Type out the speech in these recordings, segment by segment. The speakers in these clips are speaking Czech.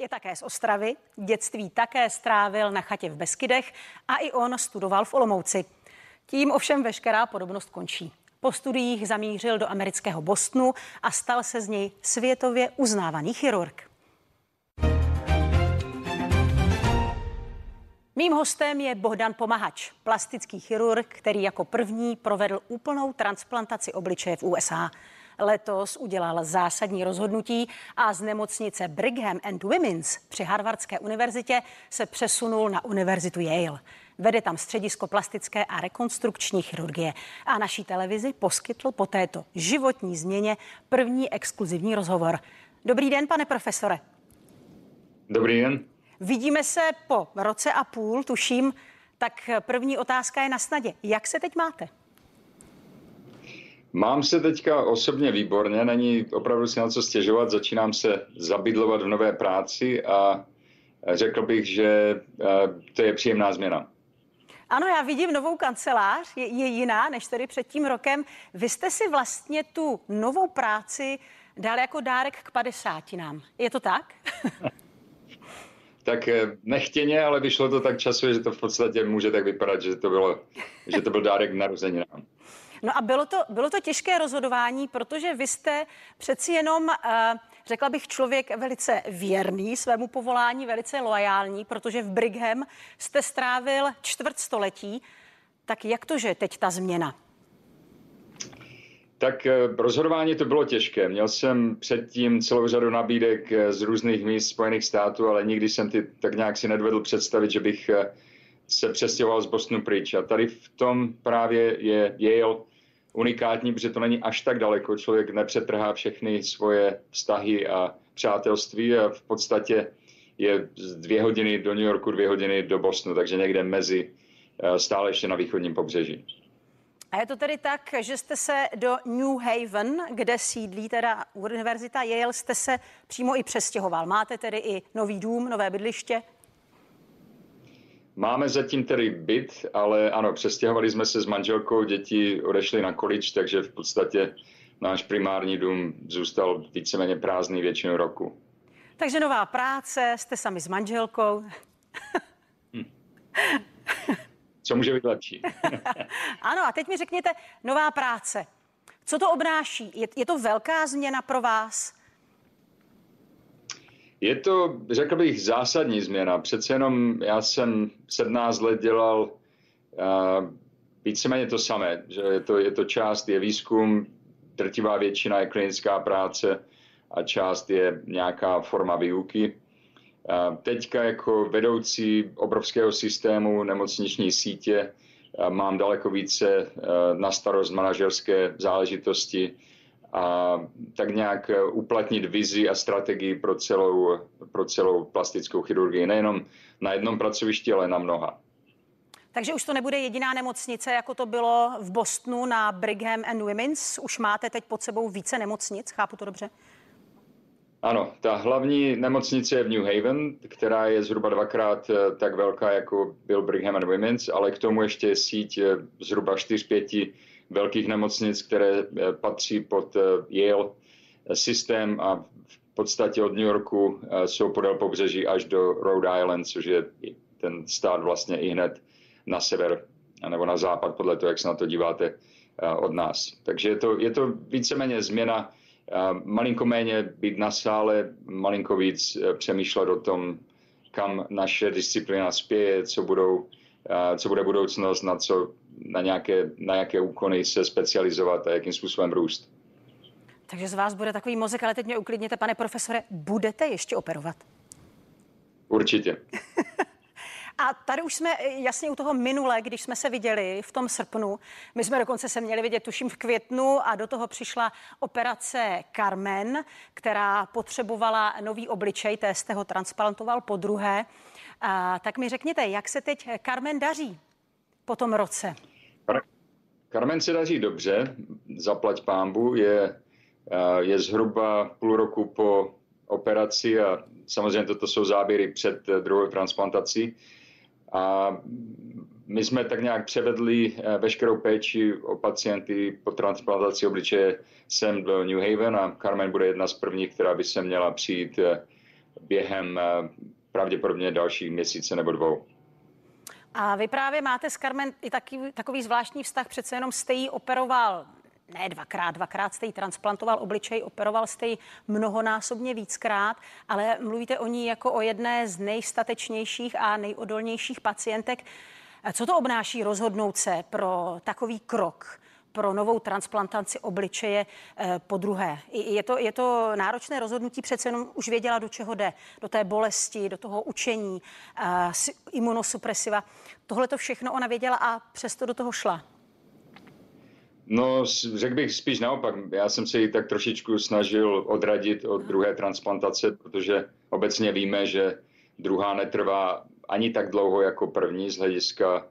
Je také z Ostravy, dětství také strávil na chatě v Beskydech a i on studoval v Olomouci. Tím ovšem veškerá podobnost končí. Po studiích zamířil do amerického Bostonu a stal se z něj světově uznávaný chirurg. Mým hostem je Bohdan Pomahač, plastický chirurg, který jako první provedl úplnou transplantaci obličeje v USA. Letos udělal zásadní rozhodnutí a z nemocnice Brigham and Women's při Harvardské univerzitě se přesunul na univerzitu Yale. Vede tam středisko plastické a rekonstrukční chirurgie. A naší televizi poskytl po této životní změně první exkluzivní rozhovor. Dobrý den, pane profesore. Dobrý den. Vidíme se po roce a půl, tuším. Tak první otázka je na snadě. Jak se teď máte? Mám se teďka osobně výborně, není opravdu si na co stěžovat, začínám se zabydlovat v nové práci a řekl bych, že eh, to je příjemná změna. Ano, já vidím novou kancelář, je, je jiná než tedy před tím rokem. Vy jste si vlastně tu novou práci dal jako dárek k padesátinám. Je to tak? tak eh, nechtěně, ale vyšlo to tak časově, že to v podstatě může tak vypadat, že to, bylo, že to byl dárek k narozeninám. No a bylo to, bylo to těžké rozhodování, protože vy jste přeci jenom, eh, řekla bych, člověk velice věrný svému povolání, velice loajální, protože v Brigham jste strávil čtvrt století. Tak jak to, že teď ta změna? Tak eh, rozhodování to bylo těžké. Měl jsem předtím celou řadu nabídek eh, z různých míst Spojených států, ale nikdy jsem ty tak nějak si nedvedl představit, že bych se přestěhoval z Bostonu pryč. A tady v tom právě je Yale unikátní, protože to není až tak daleko. Člověk nepřetrhá všechny svoje vztahy a přátelství a v podstatě je dvě hodiny do New Yorku, dvě hodiny do Bostonu, takže někde mezi eh, stále ještě na východním pobřeží. A je to tedy tak, že jste se do New Haven, kde sídlí teda univerzita Yale, jste se přímo i přestěhoval. Máte tedy i nový dům, nové bydliště? Máme zatím tedy byt, ale ano, přestěhovali jsme se s manželkou, děti odešly na količ, takže v podstatě náš primární dům zůstal víceméně prázdný většinu roku. Takže nová práce, jste sami s manželkou. Hm. Co může být lepší? ano, a teď mi řekněte, nová práce. Co to obnáší? Je, je to velká změna pro vás? Je to, řekl bych, zásadní změna. Přece jenom já jsem 17 let dělal uh, víceméně to samé, že je to, je to část, je výzkum, drtivá většina je klinická práce a část je nějaká forma výuky. Uh, teďka jako vedoucí obrovského systému nemocniční sítě uh, mám daleko více uh, na starost manažerské záležitosti, a tak nějak eh, uplatnit vizi a strategii pro celou, pro celou plastickou chirurgii. Nejenom na jednom pracovišti, ale na mnoha. Takže už to nebude jediná nemocnice, jako to bylo v Bostonu na Brigham and Women's. Už máte teď pod sebou více nemocnic, chápu to dobře? Ano, ta hlavní nemocnice je v New Haven, která je zhruba dvakrát eh, tak velká, jako byl Brigham and Women's, ale k tomu ještě je síť eh, zhruba 4-5 velkých nemocnic, které eh, patří pod eh, Yale systém a v podstatě od New Yorku eh, jsou podél pobřeží až do Rhode Island, což je ten stát vlastně i hned na sever nebo na západ, podle toho, jak se na to díváte od nás. Takže je to, je to víceméně změna, malinko méně být na sále, malinko víc přemýšlet o tom, kam naše disciplína spěje, co, budou, co bude budoucnost, na co na nějaké, na jaké úkony se specializovat a jakým způsobem růst. Takže z vás bude takový mozek, ale teď mě uklidněte, pane profesore, budete ještě operovat? Určitě. A tady už jsme jasně u toho minule, když jsme se viděli v tom srpnu. My jsme dokonce se měli vidět, tuším, v květnu a do toho přišla operace Carmen, která potřebovala nový obličej, té jste ho transplantoval po druhé. A, tak mi řekněte, jak se teď Carmen daří po tom roce? Carmen se daří dobře, zaplať pámbu, je, eh, je zhruba půl roku po operaci a samozřejmě toto jsou záběry před druhou transplantací. A my jsme tak nějak převedli eh, veškerou péči o pacienty po transplantaci obličeje sem do New Haven a Carmen bude jedna z prvních, která by se měla přijít eh, během pravděpodobně dalších měsíce nebo dvou. A vy právě máte s Carmen i taky, takový zvláštní vztah, přece jenom jste jí operoval ne dvakrát, dvakrát jste jí transplantoval obličej, operoval jste ji mnohonásobně víckrát, ale mluvíte o ní jako o jedné z nejstatečnějších a nejodolnějších pacientek. Co to obnáší rozhodnout se pro takový krok? Pro novou transplantaci obličeje eh, po druhé. Je to, je to náročné rozhodnutí, přece jenom už věděla, do čeho jde, do té bolesti, do toho učení, eh, imunosupresiva. Tohle to všechno ona věděla a přesto do toho šla. No, řekl bych spíš naopak. Já jsem se ji tak trošičku snažil odradit od druhé transplantace, protože obecně víme, že druhá netrvá ani tak dlouho jako první z hlediska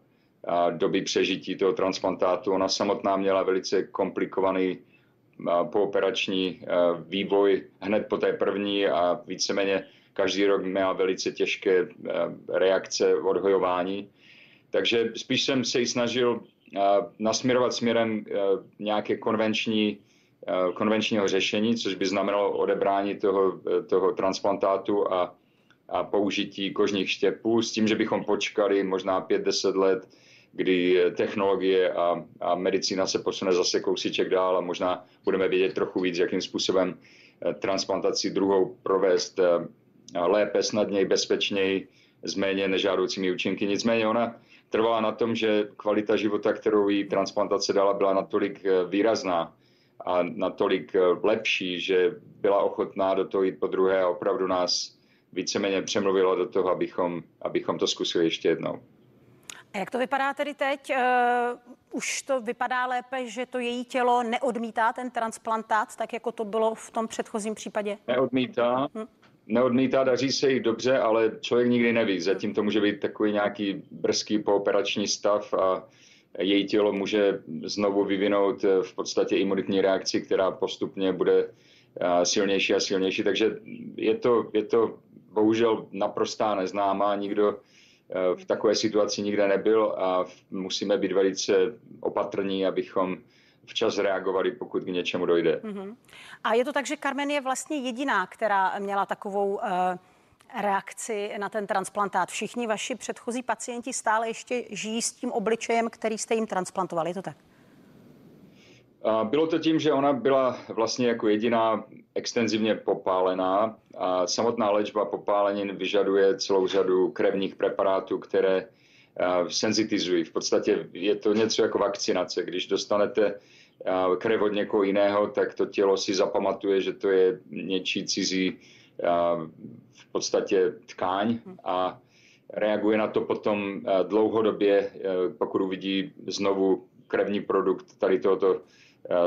doby přežití toho transplantátu. Ona samotná měla velice komplikovaný pooperační vývoj hned po té první a víceméně každý rok měla velice těžké reakce odhojování. Takže spíš jsem se ji snažil nasměrovat směrem nějaké konvenční, konvenčního řešení, což by znamenalo odebrání toho, toho transplantátu a, a použití kožních štěpů s tím, že bychom počkali možná 5-10 let, kdy technologie a, a medicína se posune zase kousíček dál a možná budeme vědět trochu víc, jakým způsobem e, transplantaci druhou provést e, lépe, snadněji, bezpečněji, s méně nežádoucími účinky. Nicméně ona trvala na tom, že kvalita života, kterou jí transplantace dala, byla natolik eh, výrazná a natolik eh, lepší, že byla ochotná do toho jít po druhé a opravdu nás víceméně přemluvila do toho, abychom, abychom to zkusili ještě jednou. A jak to vypadá tedy teď? Uh, už to vypadá lépe, že to její tělo neodmítá ten transplantát, tak jako to bylo v tom předchozím případě? Neodmítá. Hm neodmítá, daří se jí dobře, ale člověk nikdy neví. Zatím to může být takový nějaký brzký pooperační stav a její tělo může znovu vyvinout eh, v podstatě imunitní reakci, která postupně bude eh, silnější a silnější. Takže je to, je to bohužel naprostá neznámá. Nikdo eh, v takové situaci nikde nebyl a musíme být velice opatrní, abychom včas reagovali, pokud k něčemu dojde. Mm-hmm. A je to tak, že Carmen je vlastně jediná, která měla takovou uh, reakci na ten transplantát. Všichni vaši předchozí pacienti stále ještě žijí s tím obličejem, který jste jim transplantovali, je to tak? Bylo to tím, že ona byla vlastně jako jediná extenzivně popálená a samotná léčba popálenin vyžaduje celou řadu krevních preparátů, které senzitizují. V podstatě je to něco jako vakcinace. Když dostanete krev od někoho jiného, tak to tělo si zapamatuje, že to je něčí cizí v podstatě tkáň a reaguje na to potom dlouhodobě, pokud uvidí znovu krevní produkt tady tohoto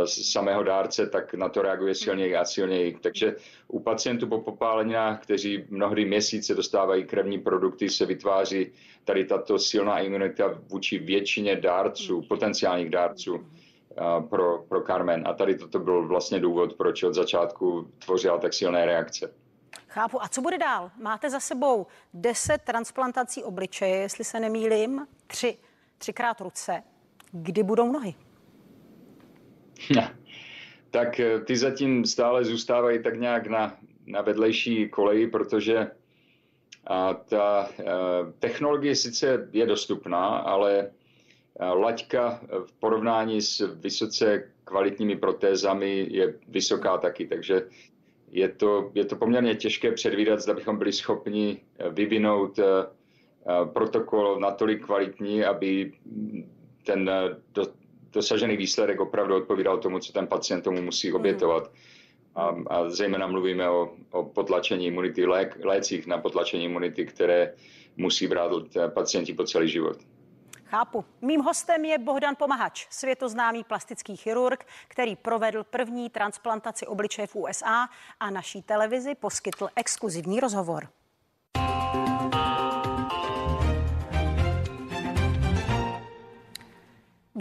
samého dárce, tak na to reaguje silněji a silněji. Takže u pacientů po popáleninách, kteří mnohdy měsíce dostávají krevní produkty, se vytváří tady tato silná imunita vůči většině dárců, potenciálních dárců pro, pro Carmen. A tady toto byl vlastně důvod, proč od začátku tvořila tak silné reakce. Chápu. A co bude dál? Máte za sebou 10 transplantací obličeje, jestli se nemýlím, tři, třikrát ruce. Kdy budou nohy? tak eh, ty zatím stále zůstávají tak nějak na, na vedlejší koleji, protože a ta eh, technologie sice je dostupná, ale laťka v porovnání s vysoce kvalitními protézami je vysoká taky, takže je to, je to poměrně těžké předvídat, zda bychom byli schopni vyvinout eh, protokol natolik kvalitní, aby ten dosažený výsledek opravdu odpovídal tomu, co ten pacient tomu musí hmm. obětovat. A, a zejména mluvíme o, o potlačení imunity, lék, lécích na potlačení imunity, které musí brát pacienti po celý život. Chápu. Mým hostem je Bohdan Pomahač, světoznámý plastický chirurg, který provedl první transplantaci obličeje v USA a naší televizi poskytl exkluzivní rozhovor.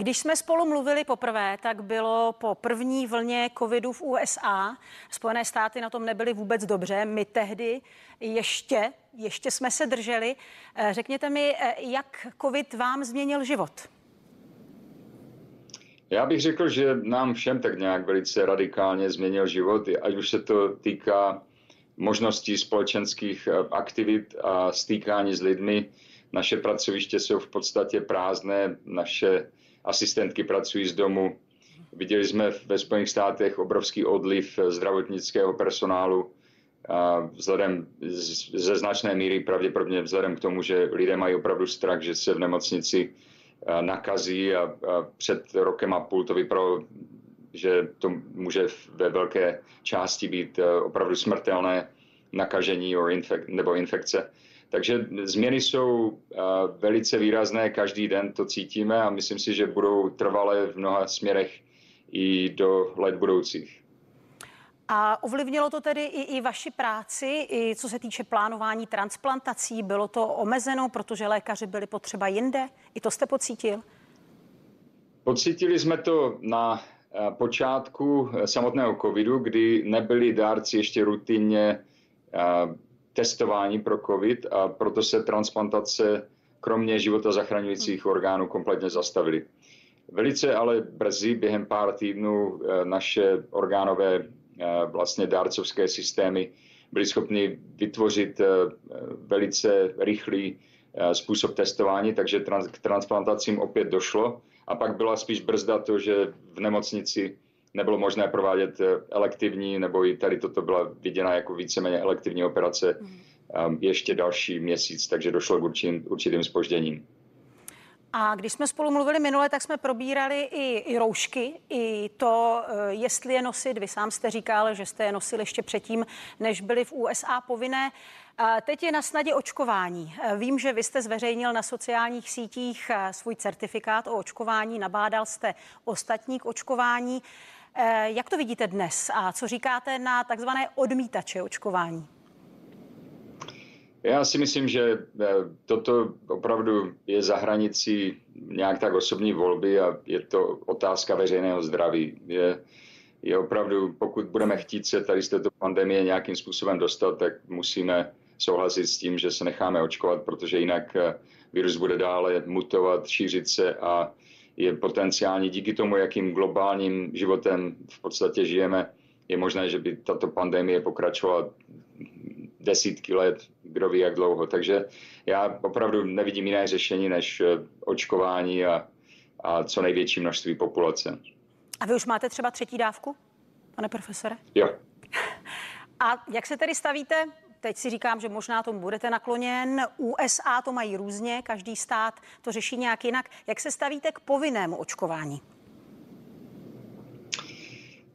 Když jsme spolu mluvili poprvé, tak bylo po první vlně covidu v USA. Spojené státy na tom nebyly vůbec dobře. My tehdy ještě, ještě jsme se drželi. Eh, řekněte mi, eh, jak covid vám změnil život? Já bych řekl, že nám všem tak nějak velice radikálně změnil život, ať už se to týká možností společenských aktivit a stýkání s lidmi. Naše pracoviště jsou v podstatě prázdné, naše asistentky pracují z domu. Viděli jsme ve Spojených státech obrovský odliv zdravotnického personálu, vzhledem ze značné míry pravděpodobně vzhledem k tomu, že lidé mají opravdu strach, že se v nemocnici nakazí a, a před rokem a půl to vypadalo, že to může ve velké části být opravdu smrtelné nakažení nebo infekce. Takže změny jsou velice výrazné, každý den to cítíme a myslím si, že budou trvalé v mnoha směrech i do let budoucích. A ovlivnilo to tedy i, i vaši práci, i co se týče plánování transplantací? Bylo to omezeno, protože lékaři byli potřeba jinde? I to jste pocítil? Pocítili jsme to na eh, počátku eh, samotného covidu, kdy nebyli dárci ještě rutinně eh, testování pro covid a proto se transplantace kromě života zachraňujících orgánů kompletně zastavily. Velice ale brzy, během pár týdnů, naše orgánové vlastně dárcovské systémy byly schopny vytvořit velice rychlý způsob testování, takže k transplantacím opět došlo. A pak byla spíš brzda to, že v nemocnici nebylo možné provádět elektivní, nebo i tady toto byla viděna jako víceméně elektivní operace hmm. ještě další měsíc, takže došlo k určitým, určitým spožděním. A když jsme spolu mluvili minule, tak jsme probírali i, i roušky, i to, eh, jestli je nosit. Vy sám jste říkal, že jste je nosili ještě předtím, než byly v USA povinné. A teď je na snadě očkování. Eh, vím, že vy jste zveřejnil na sociálních sítích eh, svůj certifikát o očkování, nabádal jste ostatní k očkování. Jak to vidíte dnes a co říkáte na takzvané odmítače očkování? Já si myslím, že eh, toto opravdu je za hranicí nějak tak osobní volby a je to otázka veřejného zdraví. Je, je opravdu, pokud budeme chtít se tady z této pandemie nějakým způsobem dostat, tak musíme souhlasit s tím, že se necháme očkovat, protože jinak eh, virus bude dále mutovat, šířit se a je potenciálně díky tomu, jakým globálním životem v podstatě žijeme, je možné, že by tato pandemie pokračovala desítky let, kdo ví jak dlouho. Takže já opravdu nevidím jiné řešení než eh, očkování a, a co největší množství populace. A vy už máte třeba třetí dávku, pane profesore? Jo. A jak se tedy stavíte? Teď si říkám, že možná tomu budete nakloněn. USA to mají různě, každý stát to řeší nějak jinak. Jak se stavíte k povinnému očkování?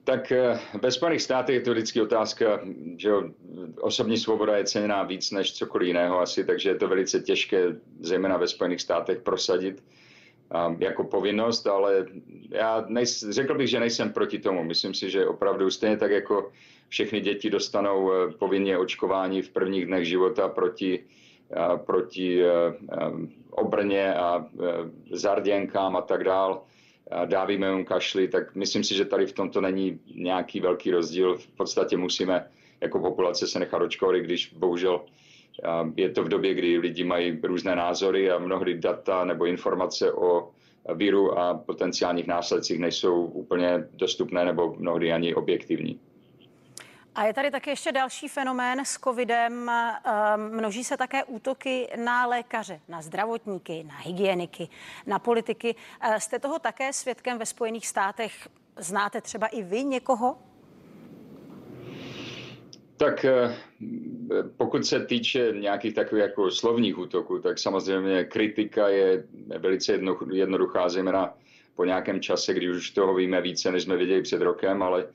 Tak eh, ve Spojených státech je to vždycky otázka, že osobní svoboda je ceněná víc než cokoliv jiného asi, takže je to velice těžké, zejména ve Spojených státech, prosadit jako povinnost, ale já nejs, řekl bych, že nejsem proti tomu. Myslím si, že opravdu stejně tak jako všechny děti dostanou uh, povinně očkování v prvních dnech života proti, uh, proti uh, um, obrně a zarděnkám a tak dále, dávíme jim kašli, tak myslím si, že tady v tomto není nějaký velký rozdíl. V podstatě musíme jako populace se nechat očkovat, když bohužel je to v době, kdy lidi mají různé názory a mnohdy data nebo informace o víru a potenciálních následcích nejsou úplně dostupné nebo mnohdy ani objektivní. A je tady také ještě další fenomén s covidem. Ehm, množí se také útoky na lékaře, na zdravotníky, na hygieniky, na politiky. Eh, jste toho také svědkem ve Spojených státech? Znáte třeba i vy někoho? Tak eh, pokud se týče nějakých takových jako slovních útoků, tak samozřejmě kritika je velice jednoduchá, zejména po nějakém čase, kdy už toho víme více, než jsme viděli před rokem, ale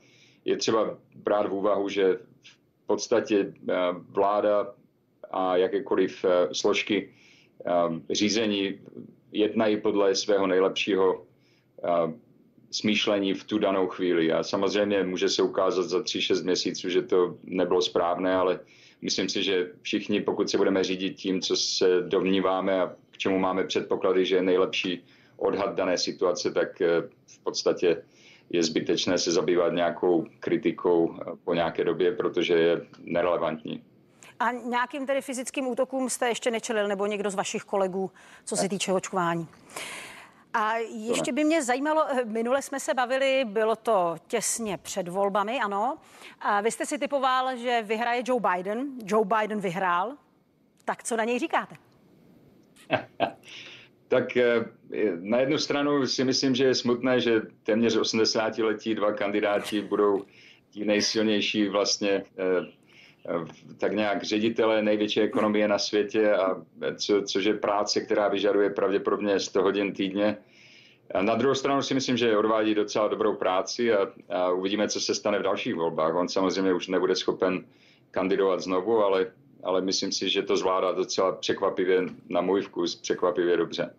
je třeba brát v úvahu, že v podstatě eh, vláda a jakékoliv eh, složky eh, řízení jednají podle svého nejlepšího smýšlení v tu danou chvíli. A samozřejmě může se ukázat za 3-6 měsíců, že to nebylo správné, ale myslím si, že všichni, pokud se budeme řídit tím, co se domníváme a k čemu máme předpoklady, že je nejlepší odhad dané situace, tak v podstatě je zbytečné se zabývat nějakou kritikou eh, po nějaké době, protože je nerelevantní. A nějakým tedy fyzickým útokům jste ještě nečelil, nebo někdo z vašich kolegů, co se týče očkování? A ještě by mě zajímalo, eh, minule jsme se bavili, bylo to těsně před volbami, ano. A vy jste si typoval, že vyhraje Joe Biden. Joe Biden vyhrál. Tak co na něj říkáte? tak eh, na jednu stranu si myslím, že je smutné, že téměř 80 letí dva kandidáti budou ti nejsilnější vlastně eh, tak nějak ředitele největší ekonomie na světě, a co, což je práce, která vyžaduje pravděpodobně 100 hodin týdně. A na druhou stranu si myslím, že odvádí docela dobrou práci a, a uvidíme, co se stane v dalších volbách. On samozřejmě už nebude schopen kandidovat znovu, ale, ale myslím si, že to zvládá docela překvapivě, na můj vkus, překvapivě dobře.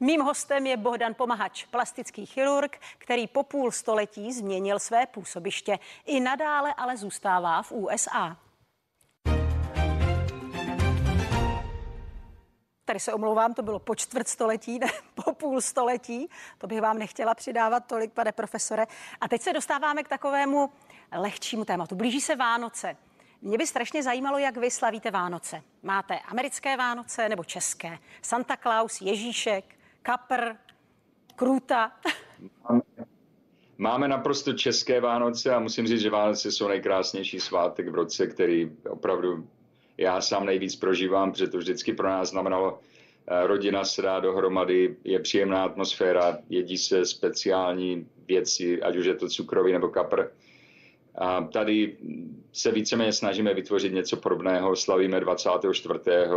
Mým hostem je Bohdan Pomahač, plastický chirurg, který po půl století změnil své působiště. I nadále ale zůstává v USA. Tady se omlouvám, to bylo po čtvrt století, ne po půl století. To bych vám nechtěla přidávat tolik, pane profesore. A teď se dostáváme k takovému lehčímu tématu. Blíží se Vánoce. Mě by strašně zajímalo, jak vy slavíte Vánoce. Máte americké Vánoce nebo české? Santa Claus, Ježíšek, kapr, krůta. Máme naprosto české Vánoce a musím říct, že Vánoce jsou nejkrásnější svátek v roce, který opravdu já sám nejvíc prožívám, protože to vždycky pro nás znamenalo eh, rodina se dá dohromady, je příjemná atmosféra, jedí se speciální věci, ať už je to cukrový nebo kapr. A tady se víceméně snažíme vytvořit něco podobného. Slavíme 24. Eh,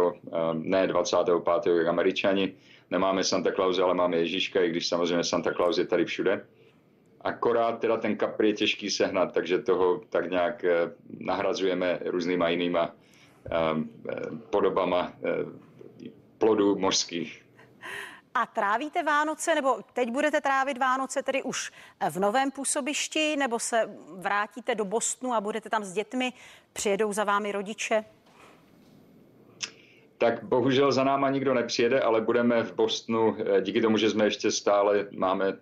ne 25. jak američani, nemáme Santa Claus, ale máme Ježíška, i když samozřejmě Santa Claus je tady všude. Akorát teda ten kapr je těžký sehnat, takže toho tak nějak eh, nahrazujeme různýma jinýma ehm, eh, podobama eh, plodů mořských. A trávíte Vánoce, nebo teď budete trávit Vánoce tedy už v novém působišti, nebo se vrátíte do Bostonu a budete tam s dětmi, přijedou za vámi rodiče? Tak bohužel za náma nikdo nepřijede, ale budeme v Bostonu, eh, díky tomu, že jsme ještě stále, máme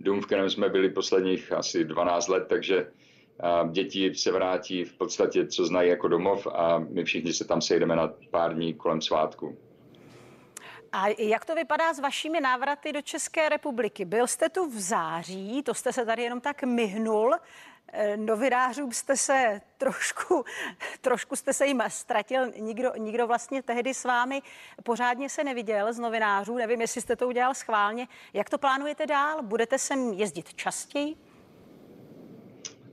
dům, v kterém jsme byli posledních asi 12 let, takže děti se vrátí v podstatě, co znají jako domov a my všichni se tam sejdeme na pár dní kolem svátku. A jak to vypadá s vašimi návraty do České republiky? Byl jste tu v září, to jste se tady jenom tak myhnul. Eh, novinářům jste se trošku, trošku jste se jim ztratil, nikdo, nikdo vlastně tehdy s vámi pořádně se neviděl z novinářů, nevím, jestli jste to udělal schválně. Jak to plánujete dál? Budete sem jezdit častěji?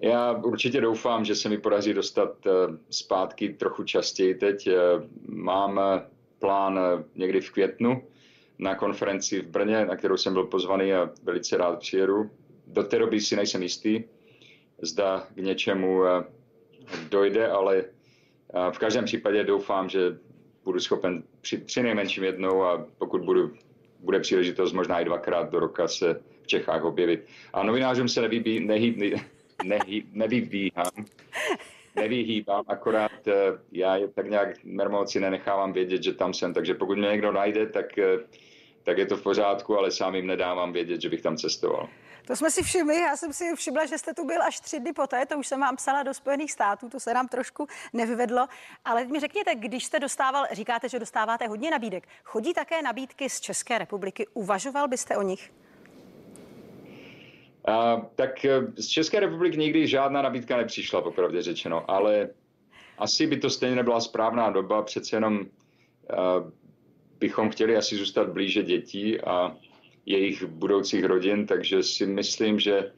Já určitě doufám, že se mi podaří dostat eh, zpátky trochu častěji teď. Eh, mám plán někdy v květnu na konferenci v Brně, na kterou jsem byl pozvaný a velice rád přijedu. Do té doby si nejsem jistý, zda k něčemu eh, dojde, ale eh, v každém případě doufám, že budu schopen při, při nejmenším jednou a pokud budu, bude příležitost možná i dvakrát do roka se v Čechách objevit. A novinářům se nevybí, nehý, nehý, nevyvíhám, nevyhýbám, akorát eh, já je tak nějak mermoci nenechávám vědět, že tam jsem, takže pokud mě někdo najde, tak, tak je to v pořádku, ale sám jim nedávám vědět, že bych tam cestoval. To jsme si všimli, já jsem si všimla, že jste tu byl až tři dny poté, to už jsem vám psala do Spojených států, to se nám trošku nevyvedlo. Ale mi řekněte, když jste dostával, říkáte, že dostáváte hodně nabídek, chodí také nabídky z České republiky, uvažoval byste o nich? Uh, tak e, z České republiky nikdy žádná nabídka nepřišla, popravdě řečeno, ale asi by to stejně nebyla správná doba, přece jenom uh, bychom chtěli asi zůstat blíže dětí a jejich budoucích rodin, takže si myslím, že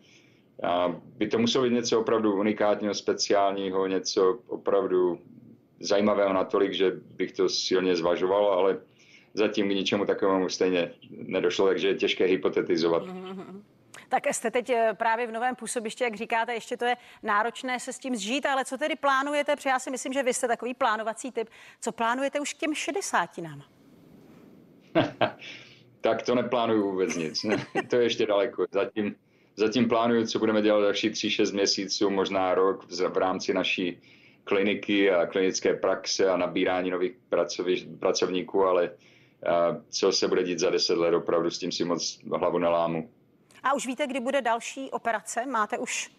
by to muselo být něco opravdu unikátního, speciálního, něco opravdu zajímavého natolik, že bych to silně zvažoval, ale zatím k ničemu takovému stejně nedošlo, takže je těžké hypotetizovat. Mm-hmm. Tak jste teď eh, právě v novém působišti, jak říkáte, ještě to je náročné se s tím zžít, ale co tedy plánujete? Protože já si myslím, že vy jste takový plánovací typ. Co plánujete už k těm 60 nám? tak to neplánuju vůbec nic. to je ještě daleko. Zatím, zatím plánuju, co budeme dělat další 3-6 měsíců, možná rok v rámci naší kliniky a klinické praxe a nabírání nových pracovníků, ale co se bude dít za 10 let, opravdu s tím si moc hlavu nelámu. A už víte, kdy bude další operace? Máte už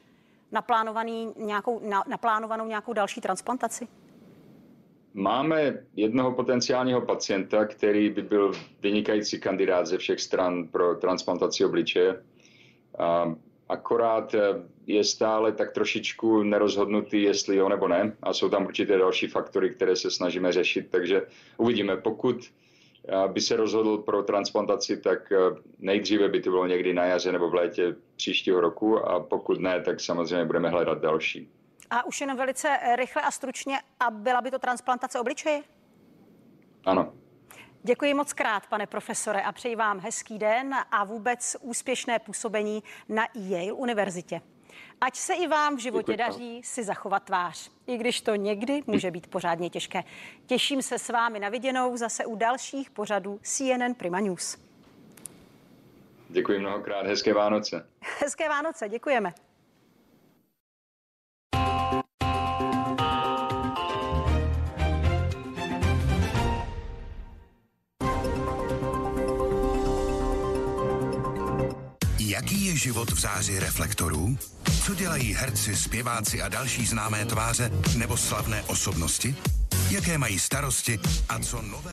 naplánovaný nějakou, na, naplánovanou nějakou další transplantaci? Máme jednoho potenciálního pacienta, který by byl vynikající kandidát ze všech stran pro transplantaci obličeje. Akorát je stále tak trošičku nerozhodnutý, jestli jo nebo ne. A jsou tam určité další faktory, které se snažíme řešit, takže uvidíme. Pokud by se rozhodl pro transplantaci, tak nejdříve by to bylo někdy na jaře nebo v létě příštího roku a pokud ne, tak samozřejmě budeme hledat další. A už jen velice rychle a stručně, a byla by to transplantace obličeje? Ano. Děkuji moc krát, pane profesore, a přeji vám hezký den a vůbec úspěšné působení na Yale univerzitě. Ať se i vám v životě Děkuji. daří si zachovat tvář, i když to někdy může být pořádně těžké. Těším se s vámi na viděnou zase u dalších pořadů CNN Prima News. Děkuji mnohokrát, hezké Vánoce. Hezké Vánoce, děkujeme. Jaký je život v záři reflektorů? Co dělají herci, zpěváci a další známé tváře nebo slavné osobnosti? Jaké mají starosti a co nové?